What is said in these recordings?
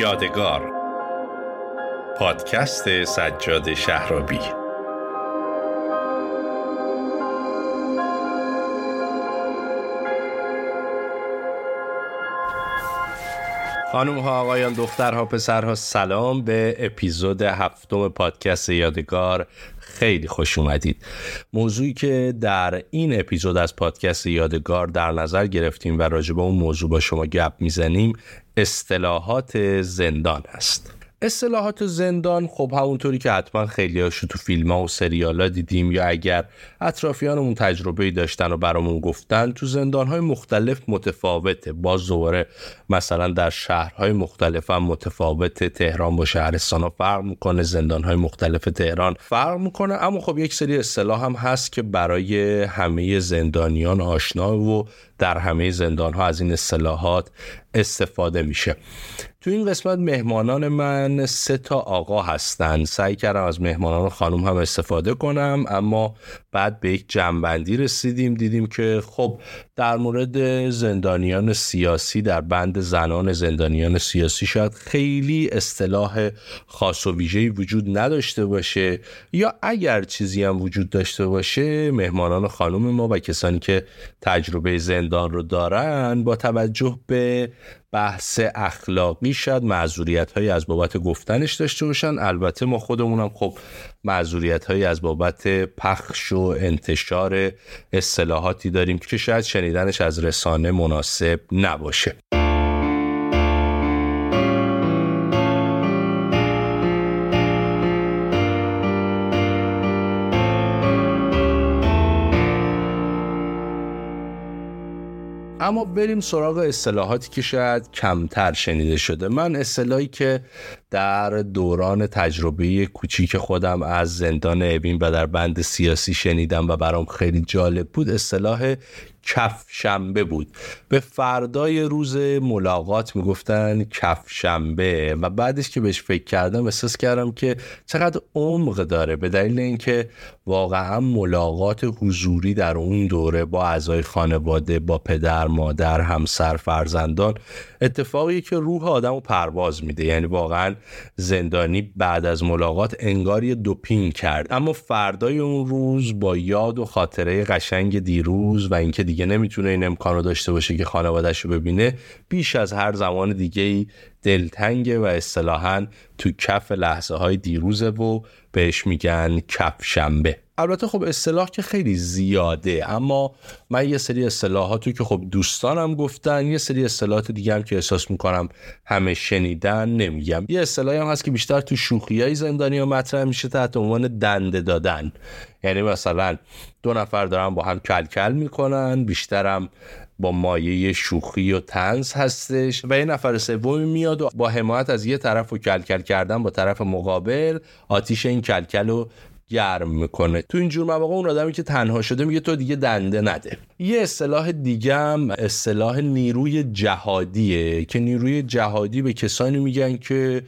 یادگار. پادکست سجاد شهرابی. خانم ها آقایان دخترها پسرها سلام به اپیزود هفتم پادکست یادگار. خیلی خوش اومدید. موضوعی که در این اپیزود از پادکست یادگار در نظر گرفتیم و راجع به اون موضوع با شما گپ می‌زنیم اصطلاحات زندان است. اصطلاحات زندان خب همونطوری که حتما خیلی هاشو تو فیلم ها و سریال ها دیدیم یا اگر اطرافیانمون تجربه داشتن و برامون گفتن تو زندان های مختلف متفاوته. باز دوباره مثلا در شهرهای مختلف هم متفاوت تهران با شهرستان ها. فرق می‌کنه زندان های مختلف تهران. فرق می‌کنه اما خب یک سری اصطلاح هم هست که برای همه زندانیان آشنا و در همه زندان ها از این اصطلاحات استفاده میشه. تو این قسمت مهمانان من سه تا آقا هستن. سعی کردم از مهمانان خانم هم استفاده کنم اما بعد به یک جنبندی رسیدیم. دیدیم که خب در مورد زندانیان سیاسی در بند زنان زندانیان سیاسی شاید خیلی اصطلاح خاص و ویژه‌ای وجود نداشته باشه. یا اگر چیزی هم وجود داشته باشه مهمانان خانم ما و کسانی که تجربه زندان رو دارن با توجه به بحث اخلاقی شاید معذوریت هایی از بابت گفتنش داشته باشن. البته ما خودمونم خب معذوریت هایی از بابت پخش و انتشار اصطلاحاتی داریم که شاید شنیدنش از رسانه مناسب نباشه. اما بریم سراغ اصطلاحاتی که شاید کمتر شنیده شده. من اصطلاحی که در دوران تجربه کوچیک خودم از زندان اوین و در بند سیاسی شنیدم و برام خیلی جالب بود اصطلاح کف شنبه بود. به فردای روز ملاقات می‌گفتن کف شنبه و بعدش که بهش فکر کردم احساس کردم که چقدر عمق داره. به دلیل اینکه واقعا ملاقات حضوری در اون دوره با اعضای خانواده با پدر مادر همسر فرزندان اتفاقی که روح آدم رو پرواز میده. یعنی واقعا زندانی بعد از ملاقات انگار یه دوپین کرد. اما فردای اون روز با یاد و خاطره قشنگ دیروز و اینکه دیگه نمی‌تونه این امکان رو داشته باشه که خانوادهش رو ببینه. بیش از هر زمان دیگه ای دلتنگه و اصطلاحا تو کف لحظه های دیروزه و بهش میگن کف شنبه البته خب اصطلاح که خیلی زیاده اما من یه سری اصطلاحاتی که خب دوستانم گفتن یه سری اصطلاحات دیگه هم که احساس می‌کنم همه شنیدن نمیگم. یه اصطلاحی هم هست که بیشتر تو شوخی های زندانی و مطرح میشه تحت عنوان دنده دادن. یعنی مثلا دو نفر دارن با هم کلکل می‌کنن بیشترم با مایه شوخی و تنز هستش و یه نفر سومی میاد و با حمایت از یه طرف و کلکل کردن با طرف مقابل آتیش این کلکل رو گرم می‌کنه. تو این جور مواقع اون آدمی که تنها شده میگه تو دیگه دنده نده. یه اصطلاح دیگه هم اصطلاح نیروی جهادیه که نیروی جهادی به کسانی میگن که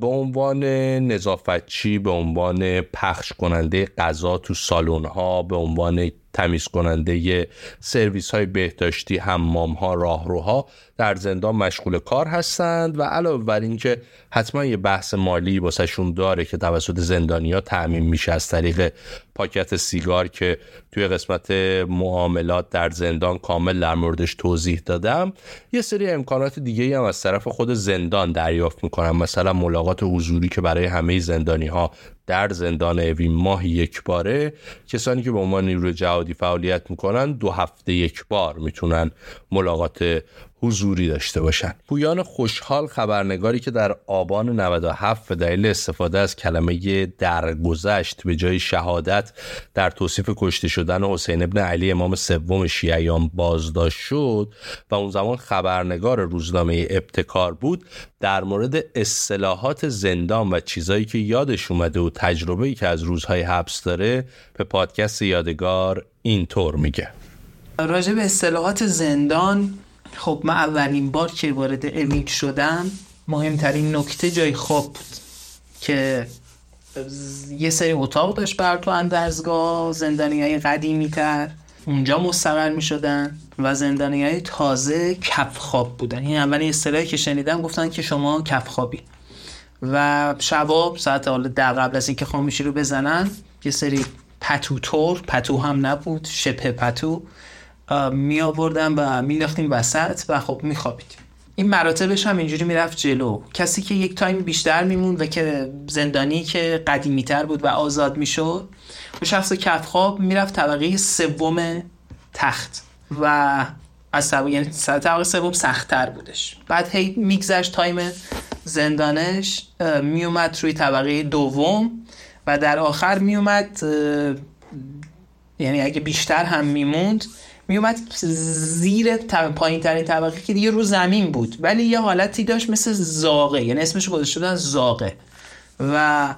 به عنوان نظافتچی به عنوان پخش کننده غذا تو سالن ها به عنوان تمیز کننده سرویس های بهداشتی حمام ها راهروها در زندان مشغول کار هستند و علاوه بر اینکه حتما یه بحث مالی واسهشون داره که توسط زندانیا تعمین میشه از طریق پاکت سیگار که توی قسمت معاملات در زندان کامل در موردش توضیح دادم. یه سری امکانات دیگه هم از طرف خود زندان دریافت می‌کنم. مثلا ملاقات حضوری که برای همه زندانی ها در زندان اوین ماه یک باره کسانی که به عنوان نیروی جهادی فعالیت می‌کنن دو هفته یک بار می‌تونن ملاقات حضوری داشته باشن. پویان خوشحال خبرنگاری که در آبان 97 به دلیل استفاده از کلمه درگذشت به جای شهادت در توصیف کشته شدن حسین ابن علی امام سوم شیعیان بازداشت شد و اون زمان خبرنگار روزنامه ابتکار بود در مورد اصطلاحات زندان و چیزایی که یادش اومده و تجربه‌ای که از روزهای حبس داره به پادکست یادگار اینطور میگه. راجع به اصطلاحات زندان خب من اولین بار که وارد امیج شدم مهمترین نکته جای خواب بود که یه سری اتاق داشت بر تو اندرزگاه زندانی های قدیمی تر. اونجا مستقر می شدن و زندانی های تازه کف خواب بودن. این اولین اصطلاحی که شنیدم گفتن که شما کف خوابی و شباب ساعت حالا در قبل از اینکه خاموشی رو بزنن یه سری پتو پتو هم نبود شبه پتو. می آوردن و مینداختیم وسط و خب میخوابید این مراتبش هم اینجوری می‌رفت جلو. کسی که یک تایم بیشتر میموند و که زندانی که قدیمی تر بود و آزاد می‌شد و شخص خواب می‌رفت طبقه سوم تخت و از طبقه یعنی طبقه سوم سختتر بودش. بعد هی میگذشت تایم زندانش میومد روی طبقه دوم و در آخر میومد یعنی اگه بیشتر هم میموند میومد زیر پایین ترین طبقه که دیگه رو زمین بود. ولی یه حالتی داشت مثل زاغه. یعنی اسمش گذاشته بودن زاغه. و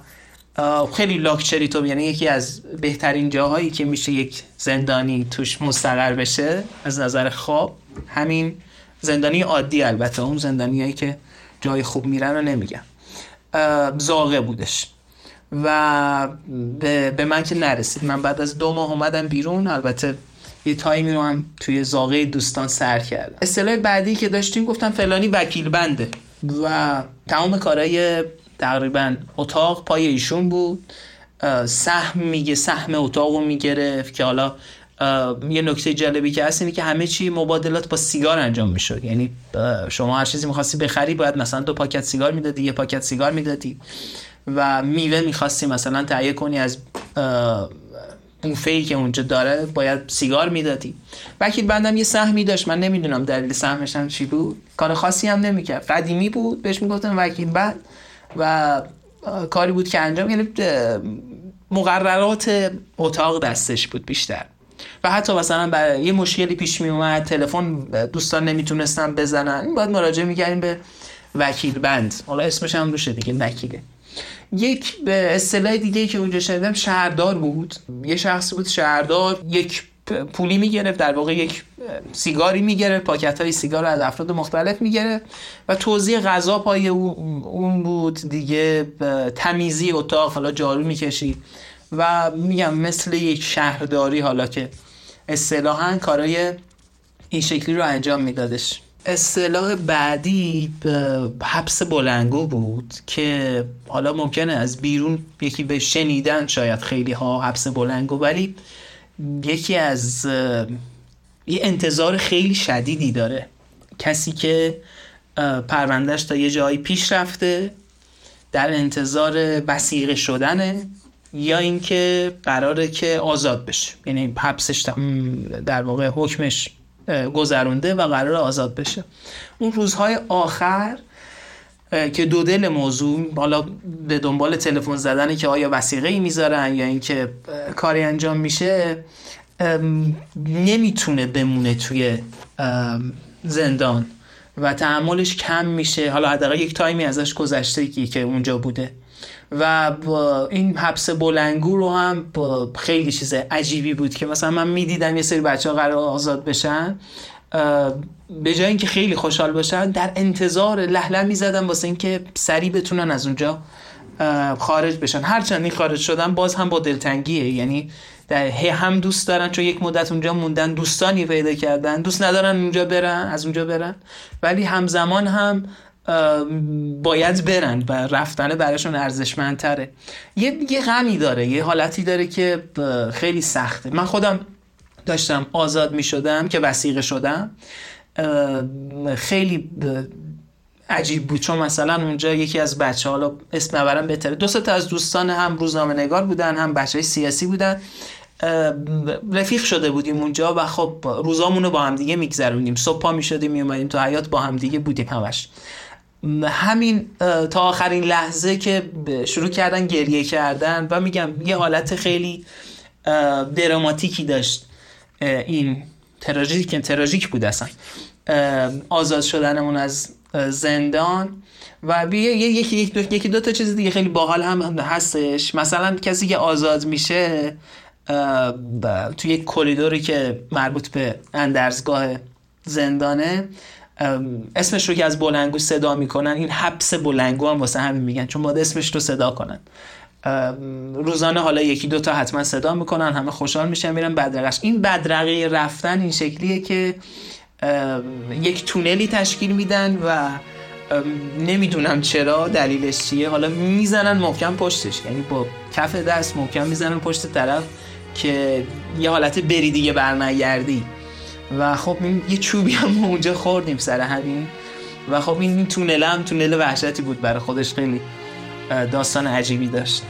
خیلی لاکچری تو یعنی یکی از بهترین جاهایی که میشه یک زندانی توش مستقر بشه از نظر خواب همین زندانی عادی البته. اون زندانیایی که جای خوب میرن رو نمیگم زاغه بودش. و به من که نرسید. من بعد از دو ماه اومدم بیرون. البته یه تایمی رو هم توی زاغه دوستان سر کردم. اصطلاح بعدی که داشتیم گفتم فلانی وکیل بنده. و تمام کارهای تقریبا اتاق پای ایشون بود. سهم میگه سهم اتاق رو می‌گرفت که حالا یه نکته جالبی که هست اینه که همه چی مبادلات با سیگار انجام می‌شد. یعنی شما هر چیزی می‌خواستی بخری باید مثلا دو پاکت سیگار می‌دادی یه پاکت سیگار می‌دادی. و میوه می‌خواستی مثلا تهیه کنی از بوفه که اونجا داره باید سیگار می‌دادی. وکیل بندم یه سهمی داشت. من نمی‌دونم دلیل سهمش هم چی بود. کار خاصی هم نمی‌کرد. قدیمی بود. بهش می‌گفتن وکیل بند و کاری بود که انجام. یعنی مقررات اتاق دستش بود بیشتر. و حتی مثلا برای یه مشکلی پیش می اومد تلفن دوستان نمی‌تونستن بزنن. باید مراجعه می‌کردیم به وکیل بند. حالا اسمش هم روشه دیگه وکیله. یک به اصطلاح دیگه که اونجا شنیدم شهردار بود. یه شخصی بود شهردار یک پولی می‌گرفت در واقع یک سیگاری می‌گرفت پاکت های سیگار از افراد مختلف می‌گرفت و توضیح غذا پای اون بود دیگه تمیزی اتاق حالا جارو می‌کشید و میگم مثل یک شهرداری حالا که اصطلاحا کارای این شکلی رو انجام میدادش. اصطلاح بعدی حبس بلنگو بود که حالا ممکنه از بیرون یکی به شنیدن شاید خیلی ها حبس بلنگو ولی یکی از یه انتظار خیلی شدیدی داره. کسی که پروندهش تا یه جایی پیش رفته در انتظار بسیقه شدنه یا اینکه قراره که آزاد بشه. یعنی حبسش در واقع حکمش گذرونده و قرار آزاد بشه. اون روزهای آخر که دو دل موضوع حالا به دنبال تلفن زدنه که آیا وسیقه ای می‌ذارن یا اینکه کاری انجام میشه نمی‌تونه بمونه توی زندان و تحملش کم میشه. حالا حداقل یک تایمی ازش گذشته که اونجا بوده. و این حبس بلنگو رو هم خیلی چیز عجیبی بود که مثلا من می‌دیدم یه سری بچه ها قرار آزاد بشن به جای اینکه خیلی خوشحال باشن در انتظار لهله می‌زدن واسه اینکه سریع بتونن از اونجا خارج بشن. هرچند این خارج شدن باز هم با دلتنگیه. یعنی در هم دوست دارن چون یک مدت اونجا موندن دوستانی پیدا کردن. دوست ندارن اونجا برن از اونجا برن. ولی همزمان هم باید برن و رفتن براشون ارزشمندتره. یه یه غمی داره یه حالتی داره که خیلی سخته. من خودم داشتم آزاد می شدم که وسیقه شدم. خیلی عجیب بود. چون مثلا اونجا یکی از بچه حالا اسم نبرم بهتره. دو تا از دوستان هم روزنامه نگار بودن هم بچه های سیاسی بودن. رفیق شده بودیم اونجا و خب روزامونو با هم دیگه میگذرونیم. صبح پا می‌شدیم میومدیم تو حیات با هم دیگه بودیم همش. همین تا آخرین لحظه که شروع کردن گریه کردن و میگم یه حالت خیلی دراماتیکی داشت این تراژیک تراژیک بود اصلا. آزاد شدنمون از زندان و یکی یکی دو, یکی دو تا چیز دیگه خیلی باحال هم هستش. مثلا کسی که آزاد میشه تو یک کریدوری که مربوط به اندرزگاه زندانه اسمش رو که از بلنگو صدا می‌کنن این حبس بلنگو هم واسه همین میگن چون باید اسمش رو صدا کنن. روزانه حالا یکی دو تا حتما صدا می‌کنن همه خوشحال میشن میرن بدرقش. این بدرقه رفتن این شکلیه که یک تونلی تشکیل میدن و نمی‌دونم چرا دلیلش چیه. حالا می‌زنن محکم پشتش یعنی با کف دست محکم می‌زنن پشت طرف که یه حالت بری دیگه برنگردی و خب این یه چوبی هم اونجا خوردیم سر همین. و خب این تونل هم تونل وحشتی بود برای خودش خیلی داستان عجیبی داشت.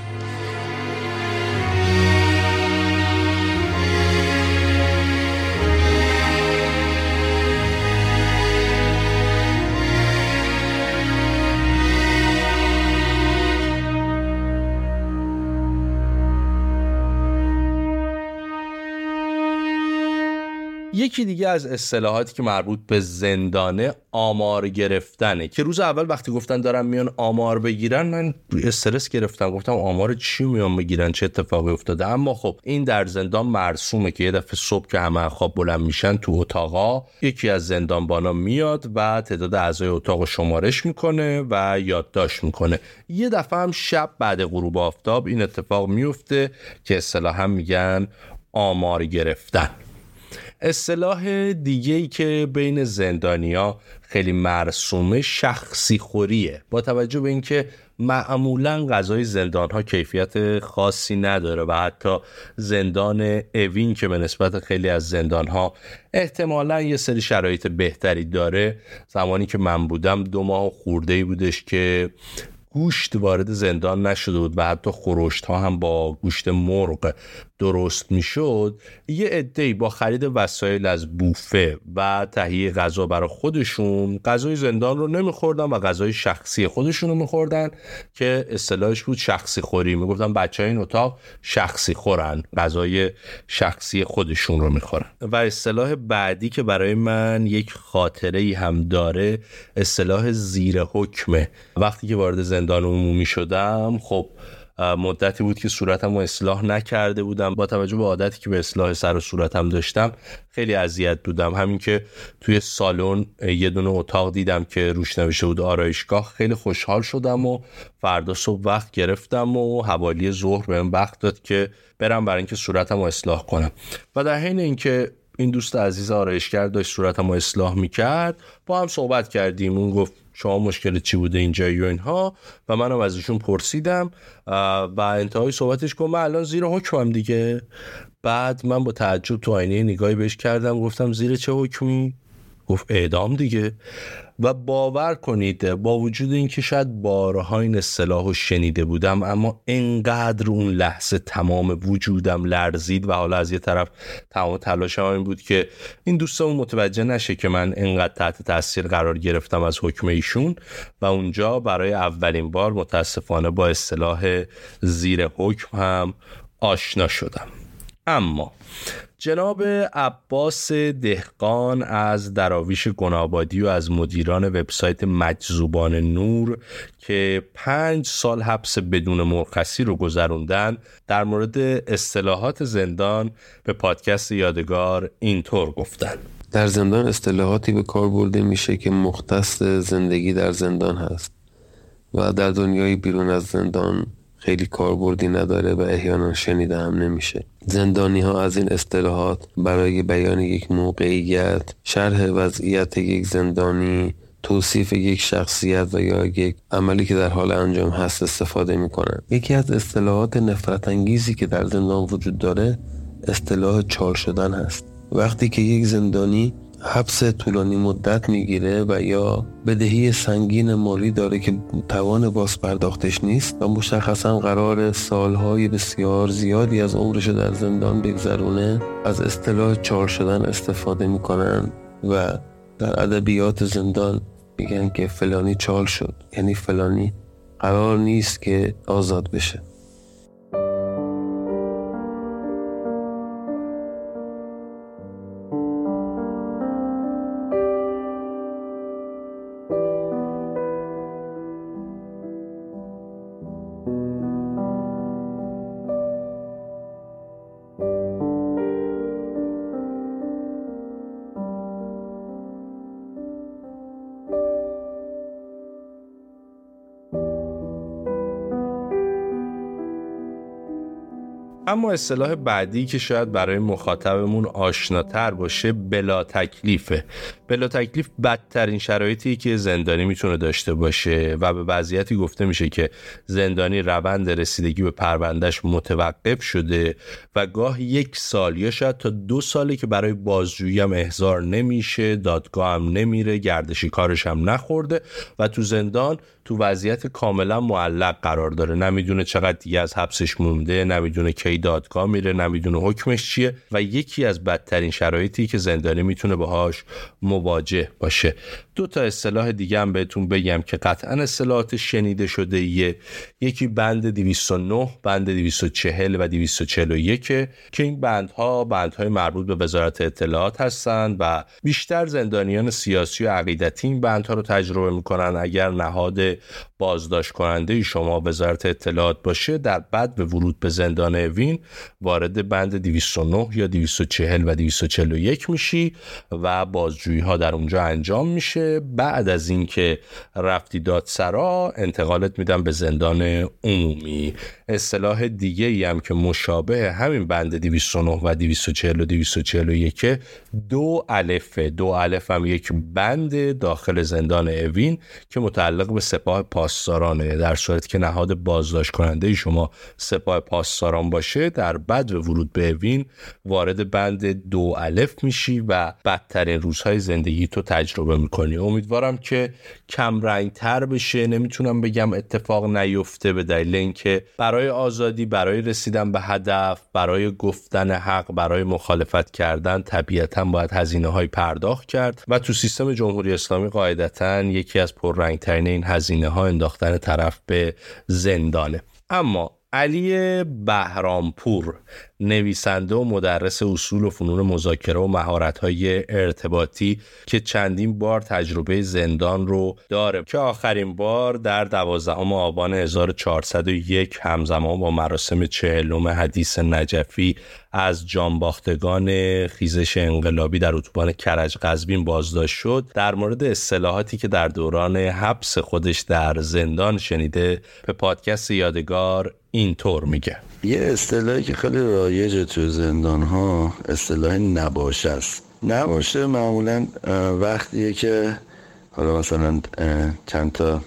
یکی دیگه از اصطلاحاتی که مربوط به زندانه آمار گرفتنه. که روز اول وقتی گفتن دارن میان آمار بگیرن من استرس گرفتم. گفتم آمار چی میان بگیرن؟ چه اتفاقی افتاده؟ اما خب این در زندان مرسومه که یه دفعه صبح که همه خواب بلند میشن تو اتاقا یکی از زندانبانا میاد و تعداد اعضای اتاق شمارش می‌کنه و یادداشت می‌کنه. یه دفعه هم شب بعد غروب آفتاب این اتفاق میفته که اصطلاحا میگن آمار گرفتن. اصطلاح دیگه ای که بین زندانیا خیلی مرسومه شخصی خوریه. با توجه به اینکه معمولا غذای زندان ها کیفیت خاصی نداره و حتی زندان اوین که به نسبت خیلی از زندان ها احتمالا یه سری شرایط بهتری داره زمانی که من بودم دو ماه خورده بودش که گوشت وارد زندان نشده بود و حتی خورشت ها هم با گوشت مرغ درست می‌شد یه عده با خرید وسایل از بوفه و تهیه غذا برای خودشون غذای زندان رو نمیخوردن و غذای شخصی خودشون رو میخوردن که اصطلاحش بود شخصی خوری. می‌گفتن بچه این اتاق شخصی خورن غذای شخصی خودشون رو می‌خورن. و اصطلاح بعدی که برای من یک خاطره ای هم داره اصطلاح زیر حکمه. وقتی که وارد زندان عمومی شدم خب مدتی بود که صورتم رو اصلاح نکرده بودم. با توجه به عادتی که به اصلاح سر و صورتم داشتم خیلی اذیت بودم. همین که توی سالن یه دونه اتاق دیدم که روش نوشته بود آرایشگاه. خیلی خوشحال شدم و فردا صبح وقت گرفتم و حوالی ظهر بهم وقت داد که برم برای اینکه صورتم رو اصلاح کنم. و در حین اینکه این دوست عزیز آرایشگر داشت صورتم رو اصلاح می‌کرد. با هم صحبت کردیم. اون گفت شما مشکل چی بوده اینجا و اینها؟ و منم از ایشون پرسیدم. و انتهای صحبتش گفت من الان زیر حکمم دیگه. بعد من با تعجب تو آینه نگاهی بهش کردم. گفتم زیر چه حکمی؟ گفت اعدام دیگه. و باور کنید با وجود اینکه شاید بارها این اصطلاح شنیده بودم اما انقدر اون لحظه تمام وجودم لرزید و حالا از یه طرف تمام تلاشم این بود که این دوستمون متوجه نشه که من انقدر تحت تاثیر قرار گرفتم از حکم ایشون و اونجا برای اولین بار متاسفانه با اصطلاح زیر حکم هم آشنا شدم. اما جناب عباس دهقان از دراویش گنابادی و از مدیران وبسایت مجذوبان نور که پنج سال حبس بدون مرخصی رو گذروندن در مورد اصطلاحات زندان به پادکست یادگار اینطور گفتن. در زندان اصطلاحاتی به کار برده میشه که مختص زندگی در زندان هست و در دنیای بیرون از زندان خیلی کاربردی نداره و احیانا شنیده هم نمیشه. زندانی ها از این اصطلاحات برای بیان یک موقعیت شرح وضعیت یک زندانی توصیف یک شخصیت و یا یک عملی که در حال انجام هست استفاده می‌کنن. یکی از اصطلاحات نفرت انگیزی که در زندان وجود داره اصطلاح چال شدن هست. وقتی که یک زندانی حبس طولانی مدت می‌گیره و یا بدهی سنگین مالی داره که توان باز پرداختش نیست و مشخصا قرار سالهای بسیار زیادی از عمرش در زندان بگذرونه از اصطلاح چار شدن استفاده می‌کنن و در ادبیات زندان میگن که فلانی چال شد یعنی فلانی قرار نیست که آزاد بشه. اما اصطلاح بعدی که شاید برای مخاطبمون آشناتر باشه بلا تکلیفه. بلا تکلیف بدترین شرایطی که زندانی می‌تونه داشته باشه و به وضعیتی گفته میشه که زندانی روند رسیدگی به پروندهش متوقف شده و گاه یک سال یا شاید تا دو سالی که برای بازجویی هم احضار نمیشه دادگاه هم نمیره گردشی کارش هم نخورده و تو زندان تو وضعیت کاملا معلق قرار داره. نمی‌دونه چقدر دیگه از حبسش مونده نمی‌دونه کی دادگاه میره نمی‌دونه حکمش چیه و یکی از بدترین شرایطی که زندانی می‌تونه باهاش مواجه باشه. دو تا اصطلاح دیگه هم بهتون بگم که قطعا اصطلاحات شنیده شده یه یکی بند 209 بند 240 و 241 که این بندها بندهای مربوط به وزارت اطلاعات هستند و بیشتر زندانیان سیاسی و عقیدتی این بندها رو تجربه می‌کنن. اگر نهاد بازداشت کننده شما وزارت اطلاعات باشه در بعد به ورود به زندان اوین وارد بند 209 یا 240 و 241 میشی و بازجویی ها در اونجا انجام میشه. بعد از اینکه رفتی دادسرا انتقالت میدم به زندان عمومی. اصطلاح دیگه ای هم که مشابه همین بند 209 و 240 و 241 دو الف دو الف هم یک بند داخل زندان اوین که متعلق به سپاه پاسدارانه. در صورتی که نهاد بازداشت کننده شما سپاه پاسداران باشه در به ورود به اوین وارد بند دو الف میشی و بدترین روزهای زندگی تو تجربه می‌کنی. امیدوارم که کم رنگ تر بشه. نمی‌تونم بگم اتفاق نیفته به دلیل اینکه برای آزادی برای رسیدن به هدف برای گفتن حق برای مخالفت کردن طبیعتا باید هزینه های پرداخت کرد و تو سیستم جمهوری اسلامی قاعدتا یکی از پررنگترین این هزینه ها انداختن طرف به زندانه. اما علی بهرامپور نویسنده و مدرس اصول و فنون مذاکره و مهارت‌های ارتباطی که چندین بار تجربه زندان رو داره. که آخرین بار در 12 آبان 1401 همزمان با مراسم چهلم حدیث نجفی از جانباختگان خیزش انقلابی در اتوبان کرج قزوین بازداشت شد. در مورد اصطلاحاتی که در دوران حبس خودش در زندان شنیده به پادکست یادگار اینطور میگه. یه اصطلاحی که خیلی رایجه تو زندان ها اصطلاح نباشه است. نباشه معمولا وقتیه که حالا مثلا چند تا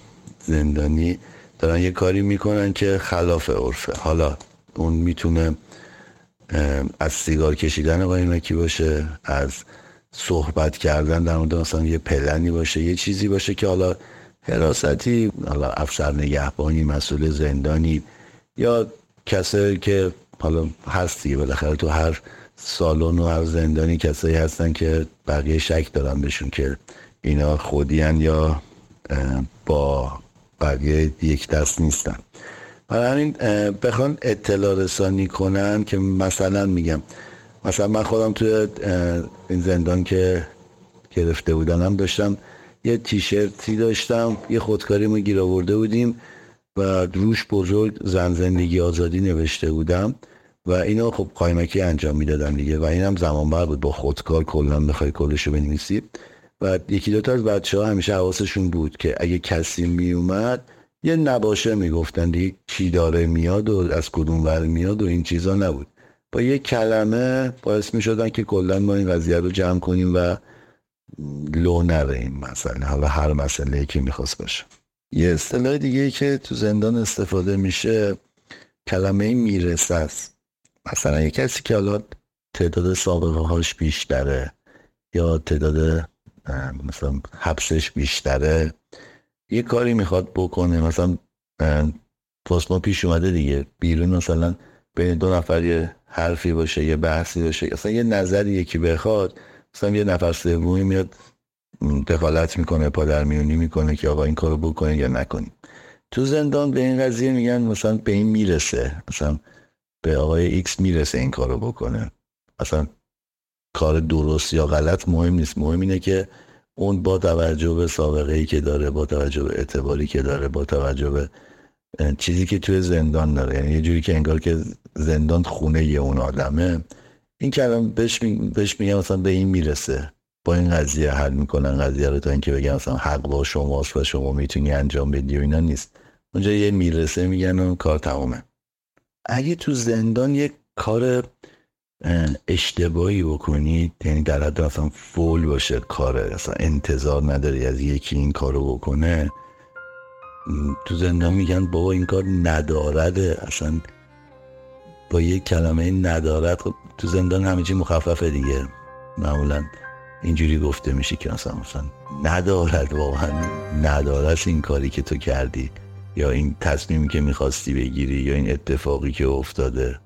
زندانی دارن یه کاری می‌کنن که خلاف عرفه. حالا اون می‌تونه از سیگار کشیدن قایمکی باشه از صحبت کردن در مورد مثلا یه پلنی باشه یه چیزی باشه که حالا حراستی حالا افسر نگهبانی مسئول زندانی یا کسایی که حالا هست دیگه بالاخره تو هر سالن و هر زندانی کسایی هستن که بقیه شک دارن بهشون که اینا خودیان یا با بقیه یک دست نیستن. برای همین بخوان اطلاع رسانی کنن که مثلا میگم مثلا من خودم توی این زندان که گرفته بودنم داشتم یه تیشرتی داشتم یه خودکاری ما گیر آورده بودیم. و روش بزرگ زن زندگی آزادی نوشته بودم و اینو خب قایمکی انجام می‌دادم دیگه و اینم زمان بر بود. با خودکار کلا بخوای کلشو بنویسی. و یکی دوتا از بچه ها همیشه حواسشون بود که اگه کسی میومد یه نباشه می‌گفتن دیگه چی داره میاد و از کدوم ور میاد و این چیزا نبود. با یه کلمه باعث می‌شدن که کلا ما این قضیه رو جمع کنیم و لو نره این مسئله. حالا هر مسئله که می‌خواست باشه. یه اصطلاح دیگه که تو زندان استفاده میشه کلمه می‌رسه است. مثلا یه کسی که حالا تعداد سابقه هاش بیشتره یا تعداد مثلا حبسش بیشتره یه کاری می‌خواد بکنه. مثلا پاسما پیش اومده دیگه. بیرون مثلا بین دو نفر یه حرفی باشه یه بحثی باشه. اصلا یه نظری یکی بخواد مثلا یه نفر سومی میاد دخالت می‌کنه پادرمیونی می‌کنه که آقا این کارو بکنه یا نکنی تو زندان به این قضیه میگن مثلا به این می‌رسه مثلا به آقای ایکس می‌رسه این کارو بکنه. مثلا کار درست یا غلط مهم نیست. مهم اینه که اون با توجه به سابقه ای که داره با توجه به اعتباری که داره با توجه به چیزی که توی زندان داره. یعنی یه جوری که انگار که زندان خونه یه اون آدمه. این کلام بهش. بهش میگم مثلا به این می‌رسه. با این قضیه حل می‌کنن قضیه رو تا اینکه بگم مثلا حق با شماست و شما می‌تونی انجام بدی و اینا نیست. اونجا یه می‌رسه میگن و کار تمومه. اگه تو زندان یه کار اشتباهی بکنی یعنی در حد مثلا فول باشه کاره اصلا انتظار نداری از یکی این کارو بکنه تو زندان میگن بابا این کار ندارده اصلا با یک کلمه ندارد خب تو زندان همه چی مخففه دیگه معمولا. اینجوری گفته میشه که مثلا مثلا ندارد واقعا ندارد این کاری که تو کردی یا این تصمیمی که می‌خواستی بگیری یا این اتفاقی که افتاده.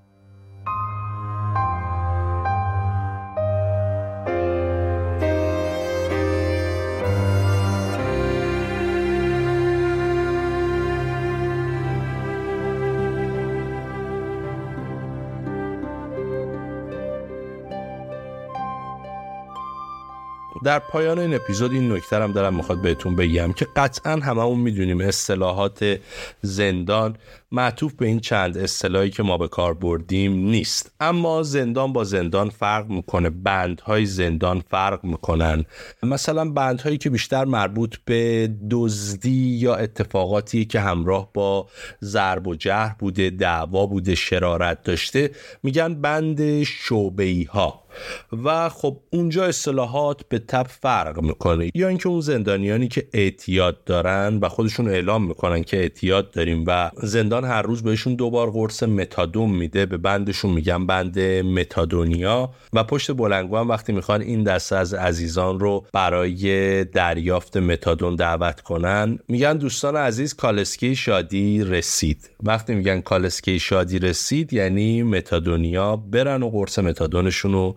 در پایان این اپیزود این نکته هم دارم می‌خواد بهتون بگم که قطعا هممون می‌دونیم اصطلاحات زندان معطوف به این چند اصطلاحی که ما به کار بردیم نیست. اما زندان با زندان فرق می‌کنه بندهای زندان فرق می‌کنن. مثلا بندهایی که بیشتر مربوط به دزدی یا اتفاقاتی که همراه با ضرب و جهر بوده دعوا بوده شرارت داشته میگن بند شعبه ها. و خب اونجا اصطلاحات به تب فرق می‌کنه. یا اینکه اون زندانیانی که اعتیاد دارن و خودشون اعلام می‌کنن که اعتیاد داریم و زندان هر روز بهشون دوبار قرص متادون میده به بندشون میگن بند متادونیا و پشت بلنگو هم وقتی می‌خوان این دسته از عزیزان رو برای دریافت متادون دعوت کنن میگن دوستان عزیز کالسکی شادی رسید. وقتی میگن کالسکی شادی رسید یعنی متادونیا برن و قرص متادونشون رو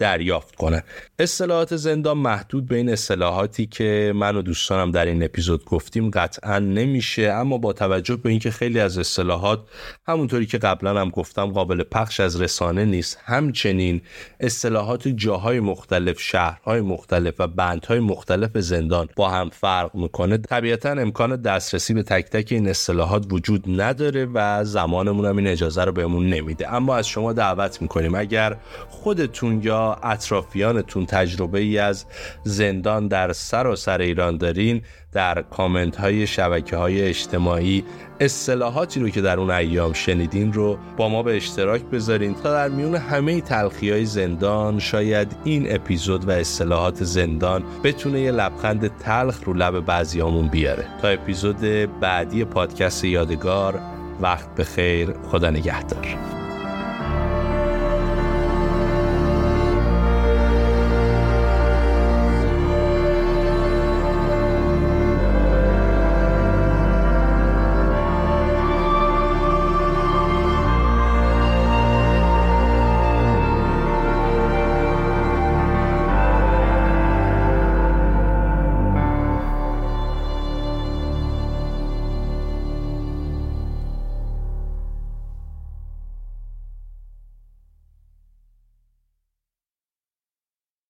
دریافت کنه. اصطلاحات زندان محدود به این اصطلاحاتی که من و دوستانم در این اپیزود گفتیم قطعا نمیشه اما با توجه به اینکه خیلی از اصطلاحات همونطوری که قبلا هم گفتم قابل پخش از رسانه نیست همچنین اصطلاحات جاهای مختلف شهرهای مختلف و بندهای مختلف زندان با هم فرق می‌کنه. طبیعتا امکان دسترسی به تک تک این اصطلاحات وجود نداره و زمانمون هم این اجازه رو بهمون نمیده. اما از شما دعوت می‌کنیم اگر خودتون یا اطرافیانتون تجربه ای از زندان در سر ایران دارین در کامنت های شبکه های اجتماعی اصطلاحاتی رو که در اون ایام شنیدین رو با ما به اشتراک بذارین تا در میون همه تلخی های زندان شاید این اپیزود و اصطلاحات زندان بتونه یه لبخند تلخ رو لب بعضیامون بیاره. تا اپیزود بعدی پادکست یادگار وقت به خیر خدا نگهدار.